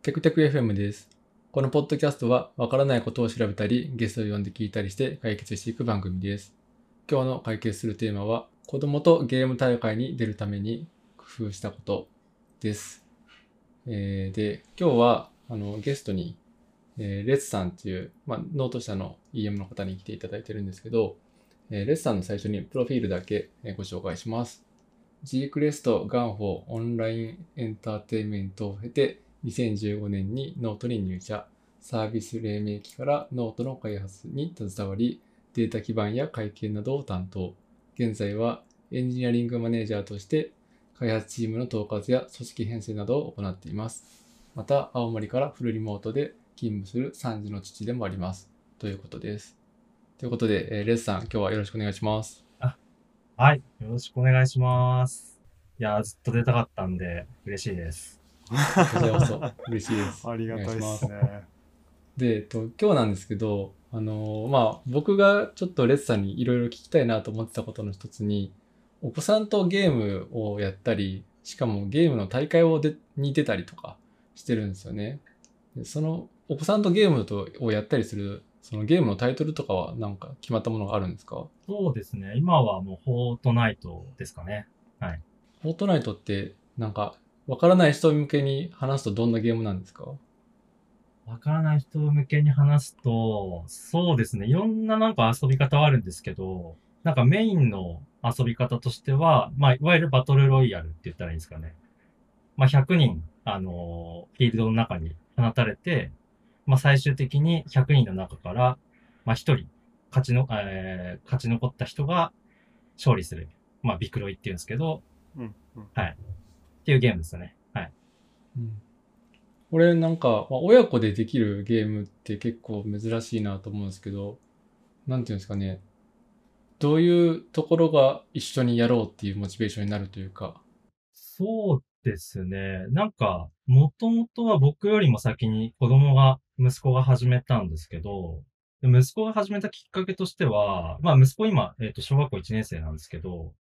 テクテク FM です。このポッドキャストは、わからないことを調べたり、ゲストを呼んで聞いたりして解決していく番組です。今日の解決するテーマは、子供とゲーム大会に出るために工夫したことです。えーで、今日は、あの、ゲストに、えーレッツさんっていう、まあ、ノート社の EM の方に来ていただいてるんですけど、えーレッツさんの最初にプロフィールだけえご紹介します。G クレストガンフォーオンラインエンターテインメントを経て2015年にノートに入社。サービス黎明期からノートの開発に携わり、データ基盤や会計などを担当。現在はエンジニアリングマネージャーとして開発チームの統括や組織編成などを行っています。また、青森からフルリモートで勤務する3児の父でもあります。ということです。ということで、えーレスさん、今日はよろしくお願いします。あはい。よろしくお願いします。いや、ずっと出たかったんで、嬉しいです。こちらこそ 嬉しいです。ありがたいですね。で、えっと、今日なんですけど、あのーまあ、僕がちょっとレッツさんにいろいろ聞きたいなと思ってたことの一つに、お子さんとゲームをやったり、しかもゲームの大会をでに出たりとかしてるんですよね。でその、お子さんとゲームとをやったりする、そのゲームのタイトルとかはなんか決まったものがあるんですか？そうですね。今はもう、フォートナイトですかね。はい。フォートナイトって、なんか、わからない人向けに話すとどんなゲームなんですか？わからない人向けに話すと、そうですね。いろんななんか遊び方はあるんですけど、なんかメインの遊び方としては、まあ、いわゆるバトルロイヤルって言ったらいいんですかね。まあ、100人、あのーフィールドの中に放たれて、まあ、最終的に100人の中から、まあ、1人、勝ちの、えー勝ち残った人が勝利する。まあ、ビクロイって言うんですけど、うんうんっていうゲームですよね。はい。うんこれなんか、まあ、親子でできるゲームって結構珍しいなと思うんですけど、なんていうんですかね。どういうところが一緒にやろうっていうモチベーションになるというか。そうですね。なんか、もともとは僕よりも先に子供が、息子が始めたんですけど、で息子が始めたきっかけとしては、まあ息子今、えっ、と、小学校1年生なんですけど、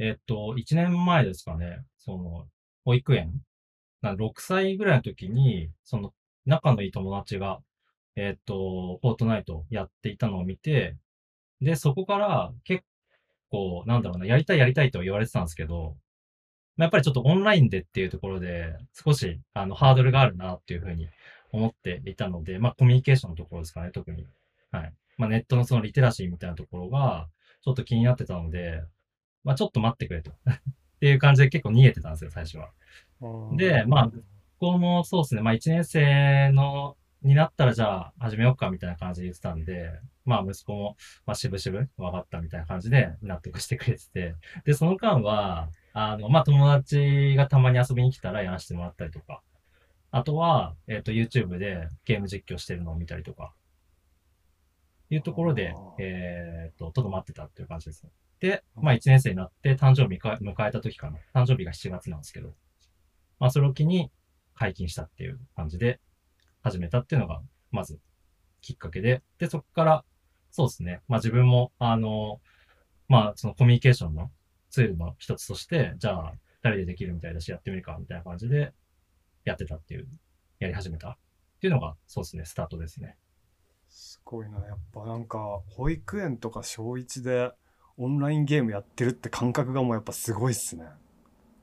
えっ、と、1年前ですかね、その、保育園、な6歳ぐらいの時に、その、仲のいい友達が、えっ、と、フォートナイトやっていたのを見て、で、そこから結構、なんだろうな、やりたいやりたいと言われてたんですけど、まやっぱりちょっとオンラインでっていうところで、少し、あの、ハードルがあるなっていうふうに思っていたので、まあコミュニケーションのところですかね、特に。はい。まあネットのそのリテラシーみたいなところが、ちょっと気になってたので、まあちょっと待ってくれと。っていう感じで結構逃げてたんですよ、最初は。でまあここもそうですね、まあ1年生の、になったらじゃあ始めようかみたいな感じで言ってたんで、まあ息子も、まあ渋々分かったみたいな感じで納得してくれてて、で、その間は、あの、まあ友達がたまに遊びに来たらやらせてもらったりとか、あとは、えっ、と YouTube でゲーム実況してるのを見たりとか、いうところでえっ、と、とどまってたっていう感じですね。で、まあ1年生になって誕生日か迎えた時かな。誕生日が7月なんですけど、まあそれを機に解禁したっていう感じで始めたっていうのが、まずきっかけで、で、そこから、そうですね。まあ自分も、あの、まあそのコミュニケーションのツールの一つとして、じゃあ誰でできるみたいだしやってみるかみたいな感じでやってたっていう、やり始めたっていうのが、そうですね、スタートですね。すごいな。やっぱなんか、保育園とか小1でオンラインゲームやってるって感覚がもうやっぱすごいっすね。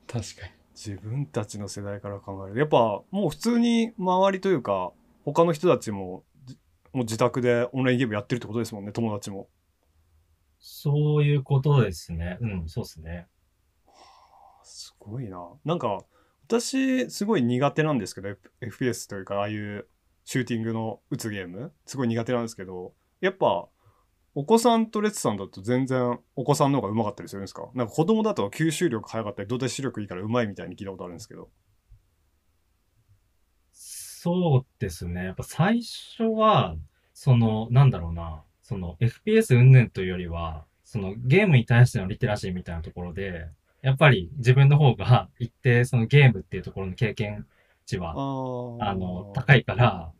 確かに。自分たちの世代から考えると。やっぱもう普通に周りというか、他の人たちも、じもう自宅でオンラインゲームやってるってことですもんね、友達も。そういうことですね。うん、そうですね。すごいな。なんか、私、すごい苦手なんですけど、FPS というか、ああいうシューティングの撃つゲーム、すごい苦手なんですけど、やっぱ、お子さんとレッツさんだと全然お子さんの方が上手かったりするんですか？なんか子供だと吸収力早かったり、動体視力いいから上手いみたいに聞いたことあるんですけど。そうですね。やっぱ最初は、その、なんだろうな、その FPS 云々というよりは、そのゲームに対してのリテラシーみたいなところで、やっぱり自分の方が一定そのゲームっていうところの経験値は、ああの、高いから、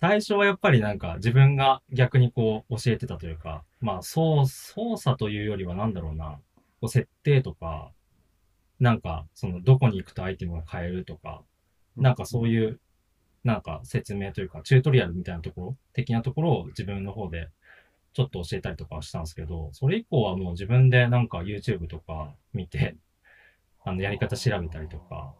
最初はやっぱりなんか自分が逆にこう教えてたというか、まあ、そう、操作というよりはなんだろうな、こう設定とか、なんか、その、どこに行くとアイテムを変えるとか、なんかそういうなんか説明というか、チュートリアルみたいなところ、的なところを自分の方でちょっと教えたりとかはしたんですけど、それ以降はもう自分でなんか YouTube とか見て、あの、やり方調べたりとか、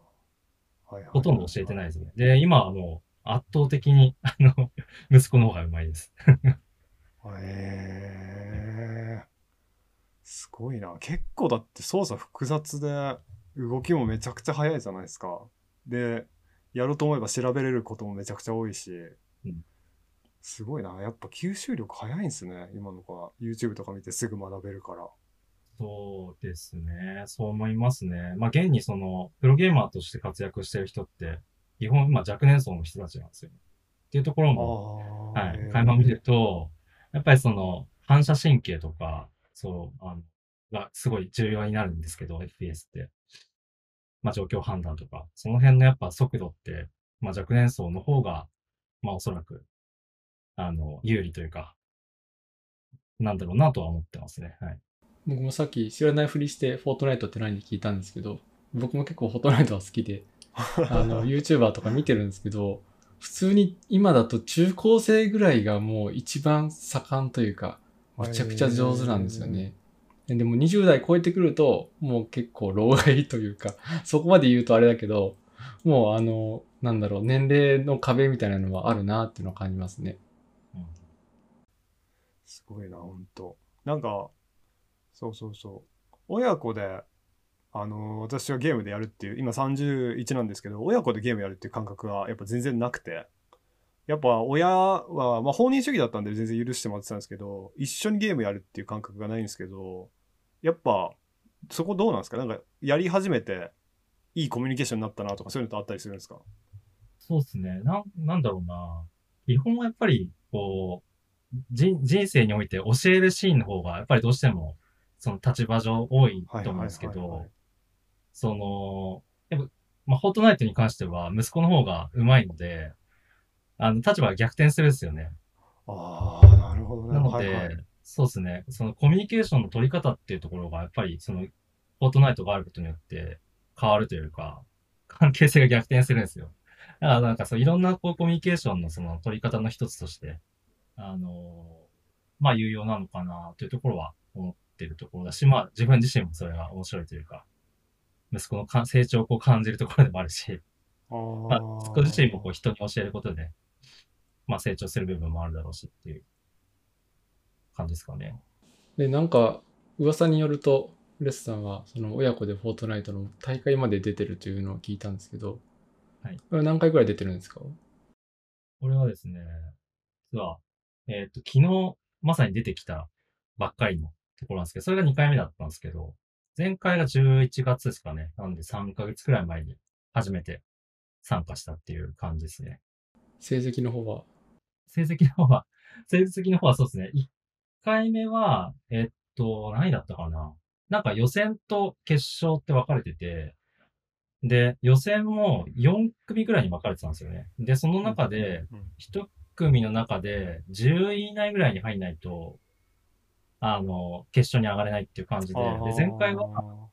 ほとんど教えてないですね。で、今はもう圧倒的に、あの、息子の方がうまいです。へえすごいな。結構だって操作複雑で動きもめちゃくちゃ速いじゃないですか。で、やろうと思えば調べれることもめちゃくちゃ多いし、うんすごいな。やっぱ吸収力早いんですね。今の子は。YouTube とか見てすぐ学べるから。そうですね。そう思いますね。まあ、現にその、プロゲーマーとして活躍してる人って、基本、まあ、若年層の人たちなんですよ。っていうところも。はい、垣間見ると、やっぱりその、反射神経とか、そう、あの、がすごい重要になるんですけど、FPS って。まあ、状況判断とか、その辺のやっぱ速度って、まあ、若年層の方が、まあ、おそらく、あの、有利というか、なんだろうなとは思ってますね。はい。僕もさっき知らないふりして、フォートナイトって何で聞いたんですけど、僕も結構フォートナイトは好きで、あの、YouTuber とか見てるんですけど、普通に今だと中高生ぐらいがもう一番盛んというか、めちゃくちゃ上手なんですよね。でも20代超えてくると、もう結構老害というか、そこまで言うとあれだけど、もうあの、なんだろう、年齢の壁みたいなのはあるなっていうのを感じますね。うんすごいな、ほんと。なんか、そうそうそう。親子で、あの私はゲームでやるっていう、今31なんですけど、親子でゲームやるっていう感覚はやっぱ全然なくて、やっぱ親は、まあ、放任主義だったんで全然許してもらってたんですけど、一緒にゲームやるっていう感覚がないんですけど、やっぱ、そこどうなんですか？なんか、やり始めて、いいコミュニケーションになったなとか、そういうのってあったりするんですか？そうですね。なん、なんだろうな。基本はやっぱり、こう、人、人生において教えるシーンの方が、やっぱりどうしても、その立場上多いと思うんですけどその、やっぱ、まあ、フォートナイトに関しては、息子の方が上手いので、あの、立場が逆転するんですよね。ああ、なるほどね。なので、はいはいそうですね。そのコミュニケーションの取り方っていうところが、やっぱりその、フォートナイトがあることによって変わるというか、関係性が逆転するんですよ。だからなんかそういろんなこうコミュニケーションのその取り方の一つとして、あのまあ有用なのかなというところは思ってるところだし、まあ自分自身もそれが面白いというか、息子のか成長をこう感じるところでもあるし、あまあ、ー息子自身もこう人に教えることで、まあ成長する部分もあるだろうしっていう感じですかね。で、なんか、噂によると、レスさんは、その親子でフォートナイトの大会まで出てるというのを聞いたんですけど、はい。これ何回くらい出てるんですか？これはですね、実は、えっ、と、昨日、まさに出てきたばっかりのところなんですけど、それが2回目だったんですけど、前回が11月ですかね。なんで3ヶ月くらい前に初めて参加したっていう感じですね。成績の方は？成績の方は、成績の方はそうですね。1回目は、えっと、何だったかな？なんか予選と決勝って分かれてて、で、予選も4組くらいに分かれてたんですよね。で、その中で、うん一組の中で10位以内ぐらいに入んないと、あの、決勝に上がれないっていう感じで、で、前回は、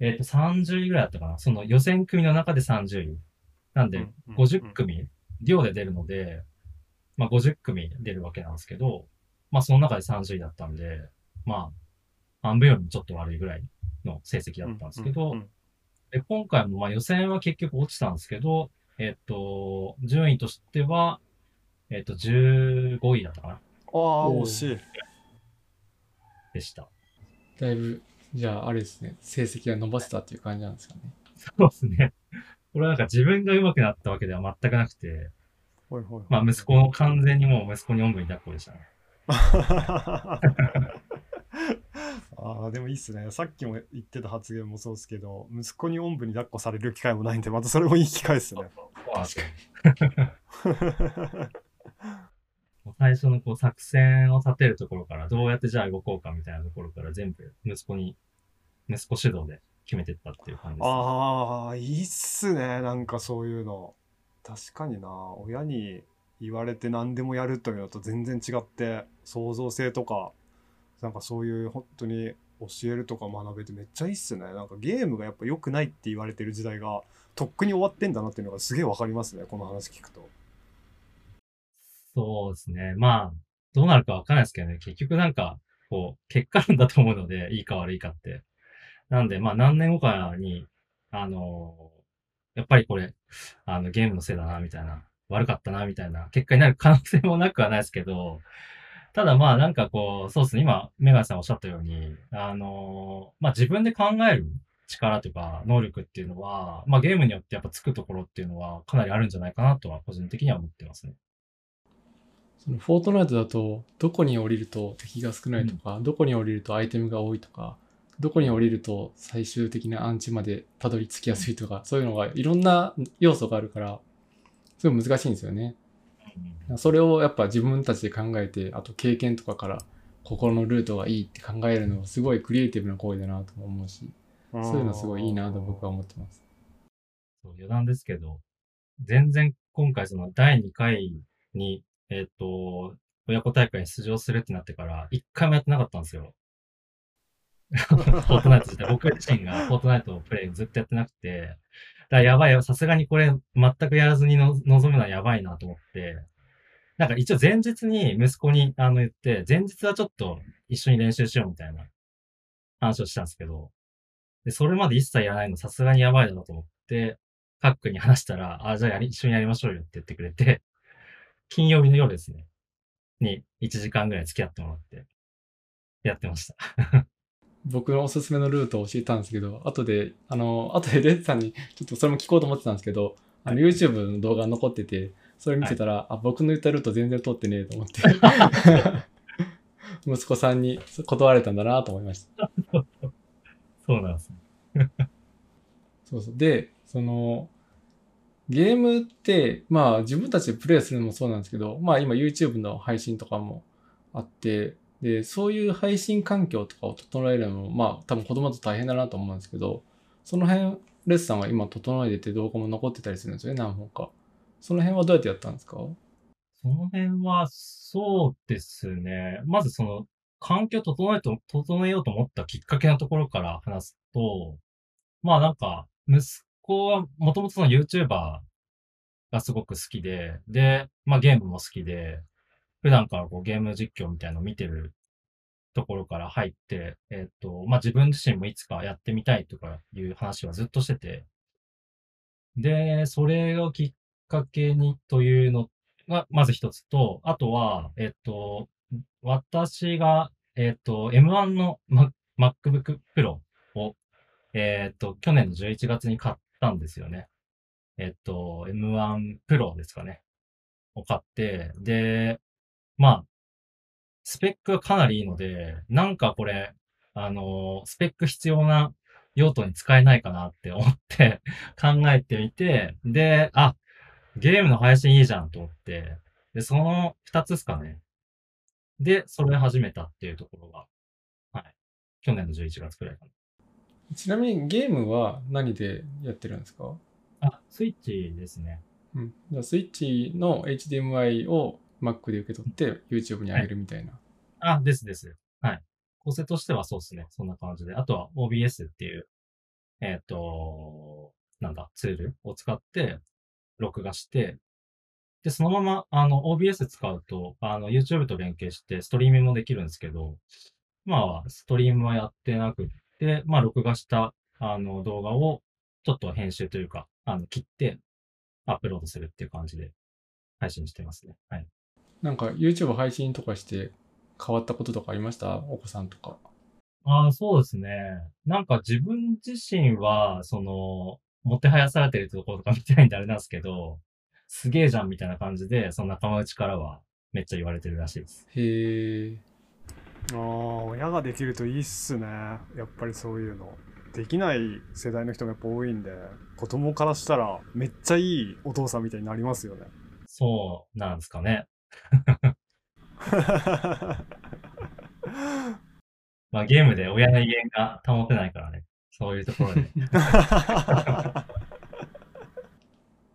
えっ、と、30位ぐらいだったかな。その予選組の中で30位。なんで、50組、量で出るので、まあ50組出るわけなんですけど、まあその中で30位だったんで、まあ、半分よりもちょっと悪いぐらいの成績だったんですけど、で、今回もまあ予選は結局落ちたんですけど、えっ、と、順位としては、えっ、と、15位だったかなああ、惜しい。でした。だいぶ、じゃああれですね、成績が伸ばせたっていう感じなんですかね。そうですね。これはなんか自分が上手くなったわけでは全くなくて、ほいほいほいまあ息子の完全にもう息子におんぶに抱っこでしたね。ああ、でもいいっすね。さっきも言ってた発言もそうですけど、息子におんぶに抱っこされる機会もないんで、またそれもいい機会ですね。確かに。最初のこう作戦を立てるところから、どうやってじゃあ動こうかみたいなところから全部息子に、息子主導で決めてったっていう感じです、ね。ああ、いいっすね。なんかそういうの。確かにな。親に言われて何でもやるというのと全然違って、創造性とか、なんかそういう本当に教えるとか学べてめっちゃいいっすね。なんかゲームがやっぱ良くないって言われてる時代がとっくに終わってんだなっていうのがすげえわかりますね。この話聞くと。そうですね。まあ、どうなるかわかんないですけどね。結局なんか、こう、結果論だと思うので、いいか悪いかって。なんで、まあ何年後かに、あのやっぱりこれ、あの、ゲームのせいだな、みたいな。悪かったな、みたいな結果になる可能性もなくはないですけど、ただまあなんかこう、そうですね。今、メガネさんおっしゃったように、あのまあ自分で考える力とか能力っていうのは、まあゲームによってやっぱつくところっていうのはかなりあるんじゃないかなとは個人的には思ってますね。そのフォートナイトだと、どこに降りると敵が少ないとか、どこに降りるとアイテムが多いとか、どこに降りると最終的なアンチまでたどり着きやすいとか、そういうのがいろんな要素があるから、すごい難しいんですよね。それをやっぱ自分たちで考えて、あと経験とかから、ここのルートがいいって考えるのはすごいクリエイティブな行為だなと思うし、そういうのすごいいいなと僕は思ってます。そう余談ですけど、全然今回その第2回に、えっ、と、親子大会に出場するってなってから、一回もやってなかったんですよ。フォートナイト自体、僕自身がフォートナイトをプレイずっとやってなくて、だからやばいよ、さすがにこれ全くやらずにの臨むのはやばいなと思って、なんか一応前日に息子にあの言って、前日はちょっと一緒に練習しようみたいな話をしたんですけど、で、それまで一切やらないのさすがにやばいだろうと思って、カックに話したら、あ、じゃあやり、一緒にやりましょうよって言ってくれて、金曜日の夜ですね。に1時間ぐらい付き合ってもらって、やってました。僕のおすすめのルートを教えたんですけど、後で、あの、後でレッツさんにちょっとそれも聞こうと思ってたんですけど、あの YouTube の動画残ってて、それ見てたら、あ、僕の言ったルート全然通ってねえと思って、息子さんに断られたんだなと思いました。そうなんですね。そうそう。で、その、ゲームって、まあ自分たちでプレイするのもそうなんですけど、まあ今 YouTube の配信とかもあって、で、そういう配信環境とかを整えるのも、まあ多分子供だと大変だなと思うんですけど、その辺、レッスンは今整えてて動画も残ってたりするんですよね、何本か。その辺はどうやってやったんですか？その辺は、そうですね。まずその、環境を整えと、整えようと思ったきっかけのところから話すと、まあなんか、息子はもともとその YouTuber がすごく好きで、で、まあゲームも好きで、普段からこうゲーム実況みたいなのを見てるところから入って、えっ、と、まあ自分自身もいつかやってみたいとかいう話はずっとしてて、で、それをきっかけにというのが、まず一つと、あとは、えっと、私が、えっと、M1 の MacBook Pro を、えっと、去年の11月に買ったんですよね。えっと、M1 Pro ですかね。を買って、で、まあ、スペックがかなりいいので、なんかこれ、あの、スペック必要な用途に使えないかなって思って 考えてみて、で、あ、ゲームの配信いいじゃんと思って、で、その二つですかね。で、それ始めたっていうところが、はい。去年の11月くらいかなちなみにゲームは何でやってるんですか？な。あ、スイッチですね。うん。じゃあスイッチの HDMI を Mac で受け取って YouTube に上げるみたいな。あ、ですです。はい。構成としてはそうですね。そんな感じで。あとは OBS っていう、えっ、と、なんだ、ツールを使って、録画して、で、そのまま、あの、OBS 使うと、あの、YouTube と連携して、ストリーミングもできるんですけど、まあ、ストリームはやってなくって、まあ、録画した、あの、動画を、ちょっと編集というか、あの、切って、アップロードするっていう感じで、配信してますね。はい。なんか YouTube 配信とかして変わったこととかありました？お子さんとか。ああ、そうですね。なんか自分自身は、その、もてはやされてるところとか見てないんであれなんですけど、すげえじゃんみたいな感じで、その仲間内からはめっちゃ言われてるらしいです。へえ。ああ親ができるといいっすねやっぱりそういうのできない世代の人がやっぱ多いんで子供からしたらめっちゃいいお父さんみたいになりますよねそうなんですかね。まあゲームで親の威厳が保てないからね。そういうところで。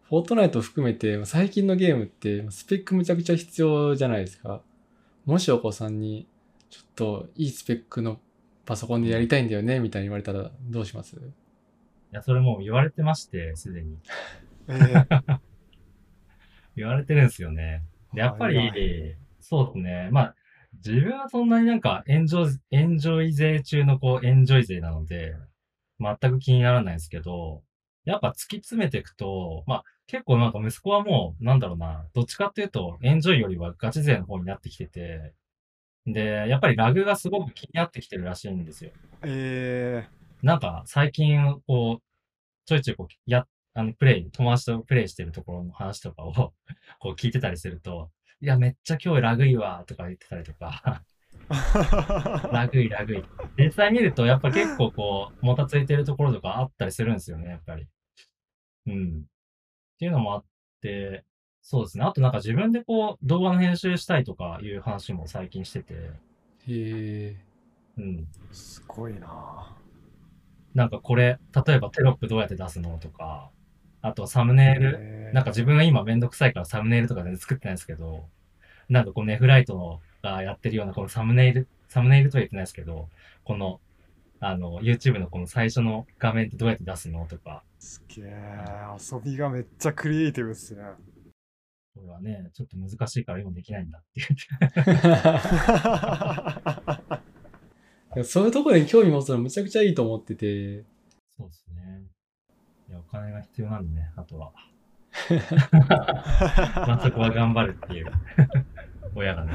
フォートナイト含めて最近のゲームってスペックむちゃくちゃ必要じゃないですか。もしお子さんにちょっといいスペックのパソコンでやりたいんだよね、みたいに言われたらどうします？いや、それもう言われてまして、すでに。えー 言われてるんですよね。でやっぱり、そうですね。まあ、自分はそんなになんかエンジョイ、エンジョイ勢中のこう、エンジョイ勢なので、全く気にならないんですけど、やっぱ突き詰めていくと、まあ、結構なんか息子はもう、なんだろうな、どっちかっていうと、エンジョイよりはガチ勢の方になってきてて、で、やっぱりラグがすごく気になってきてるらしいんですよ。えなんか、最近、こう、ちょいちょいこう、や、あの、プレイ、友達とプレイしてるところの話とかを、こう聞いてたりすると、いや、めっちゃ今日ラグいわ、とか言ってたりとか、ー、ラグい、ラグい。実際見ると、やっぱ結構こう、もたついてるところとかあったりするんですよね、やっぱり。うん。っていうのもあって、そうですね。あとなんか自分でこう、動画の編集したいとかいう話も最近してて、へえ。うん。すごいな。なんかこれ、例えばテロップどうやって出すのとか、あとサムネイル、え。ーなんか自分が今めんどくさいからサムネイルとか全然作ってないんですけど、なんかこうネフライトのがやってるようなこのサムネイル、サムネイルとは言ってないですけど、この、あの、YouTube のこの最初の画面ってどうやって出すのとか、すげえ。遊びがめっちゃクリエイティブっすねこれはね、ちょっと難しいから今できないんだっていう。い やそういうところに興味持つのむちゃくちゃいいと思ってて、そうですね。いや、お金が必要なんでね、あとは。まあそこは頑張るっていう。親がね。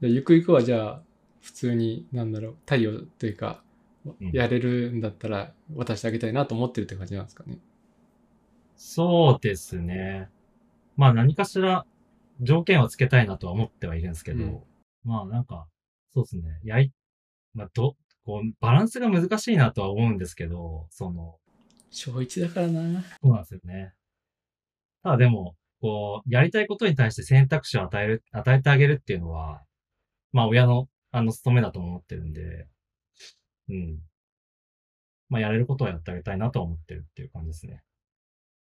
でゆくゆくはじゃあ、普通に、なんだろう、太陽というか、うんやれるんだったら渡してあげたいなと思ってるって感じなんですかね。そうですね。まあ何かしら条件をつけたいなとは思ってはいるんですけど、うんまあなんか、そうですね。やい、まあど、こう、バランスが難しいなとは思うんですけど、その、小1だからな。そうなんですよね。ただでも、こう、やりたいことに対して選択肢を与える、与えてあげるっていうのは、まあ親の、あの、務めだと思ってるんで、うん。まあやれることはやってあげたいなとは思ってるっていう感じですね。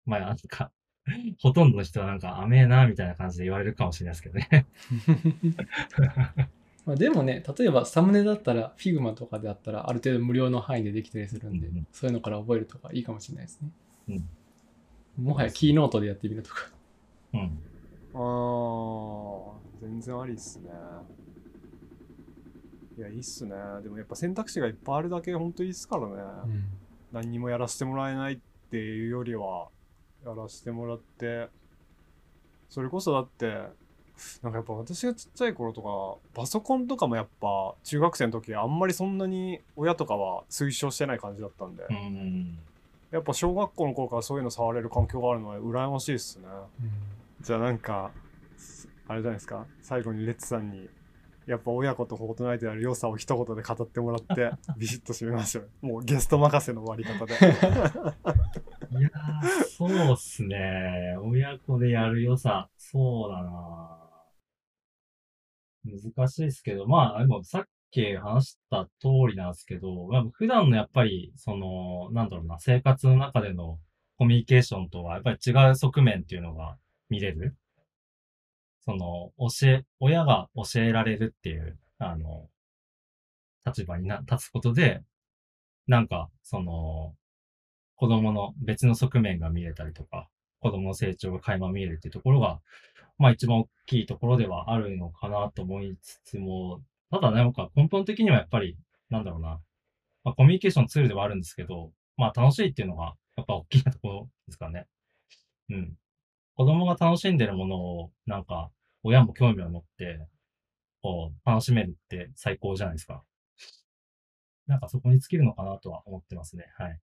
まあなんか、ほとんどの人はなんか甘えな、みたいな感じで言われるかもしれないですけどね。まあでもね、例えばサムネだったら、Figma とかであったら、ある程度無料の範囲でできたりするんで、うんうんそういうのから覚えるとかいいかもしれないですね。うん。もはやキーノートでやってみるとか。うん。あー全然ありっすねいやいいっすねでもやっぱ選択肢がいっぱいあるだけ本当いいっすからね、うん何にもやらせてもらえないっていうよりはやらせてもらってそれこそだってなんかやっぱ私がちっちゃい頃とかパソコンとかもやっぱ中学生の時あんまりそんなに親とかは推奨してない感じだったんで、うん。やっぱ小学校の頃からそういうの触れる環境があるのは羨ましいっすね。じゃあなんかあれじゃないですか？最後にレッツさんにやっぱ親子とフォートナイトやる良さを一言で語ってもらってビシッと締めましょう。もうゲスト任せの終わり方で いやー、そうっすね。親子でやる良さ。そうだな難しいですけど、まあ、でもさっき話した通りなんですけど、まあ普段のやっぱり、その、なんだろうな、生活の中でのコミュニケーションとはやっぱり違う側面っていうのが見れる。その、教え、親が教えられるっていう、あの、立場にな、立つことで、なんか、その、子供の別の側面が見れたりとか、子供の成長が垣間見えるっていうところが、まあ一番大きいところではあるのかなと思いつつも、ただね、なんか根本的にはやっぱり、なんだろうな、まあコミュニケーションツールではあるんですけど、まあ楽しいっていうのが、やっぱ大きなところですかね。うん。子供が楽しんでるものを、なんか、親も興味を持って、こう、楽しめるって最高じゃないですか。なんかそこに尽きるのかなとは思ってますね。はい。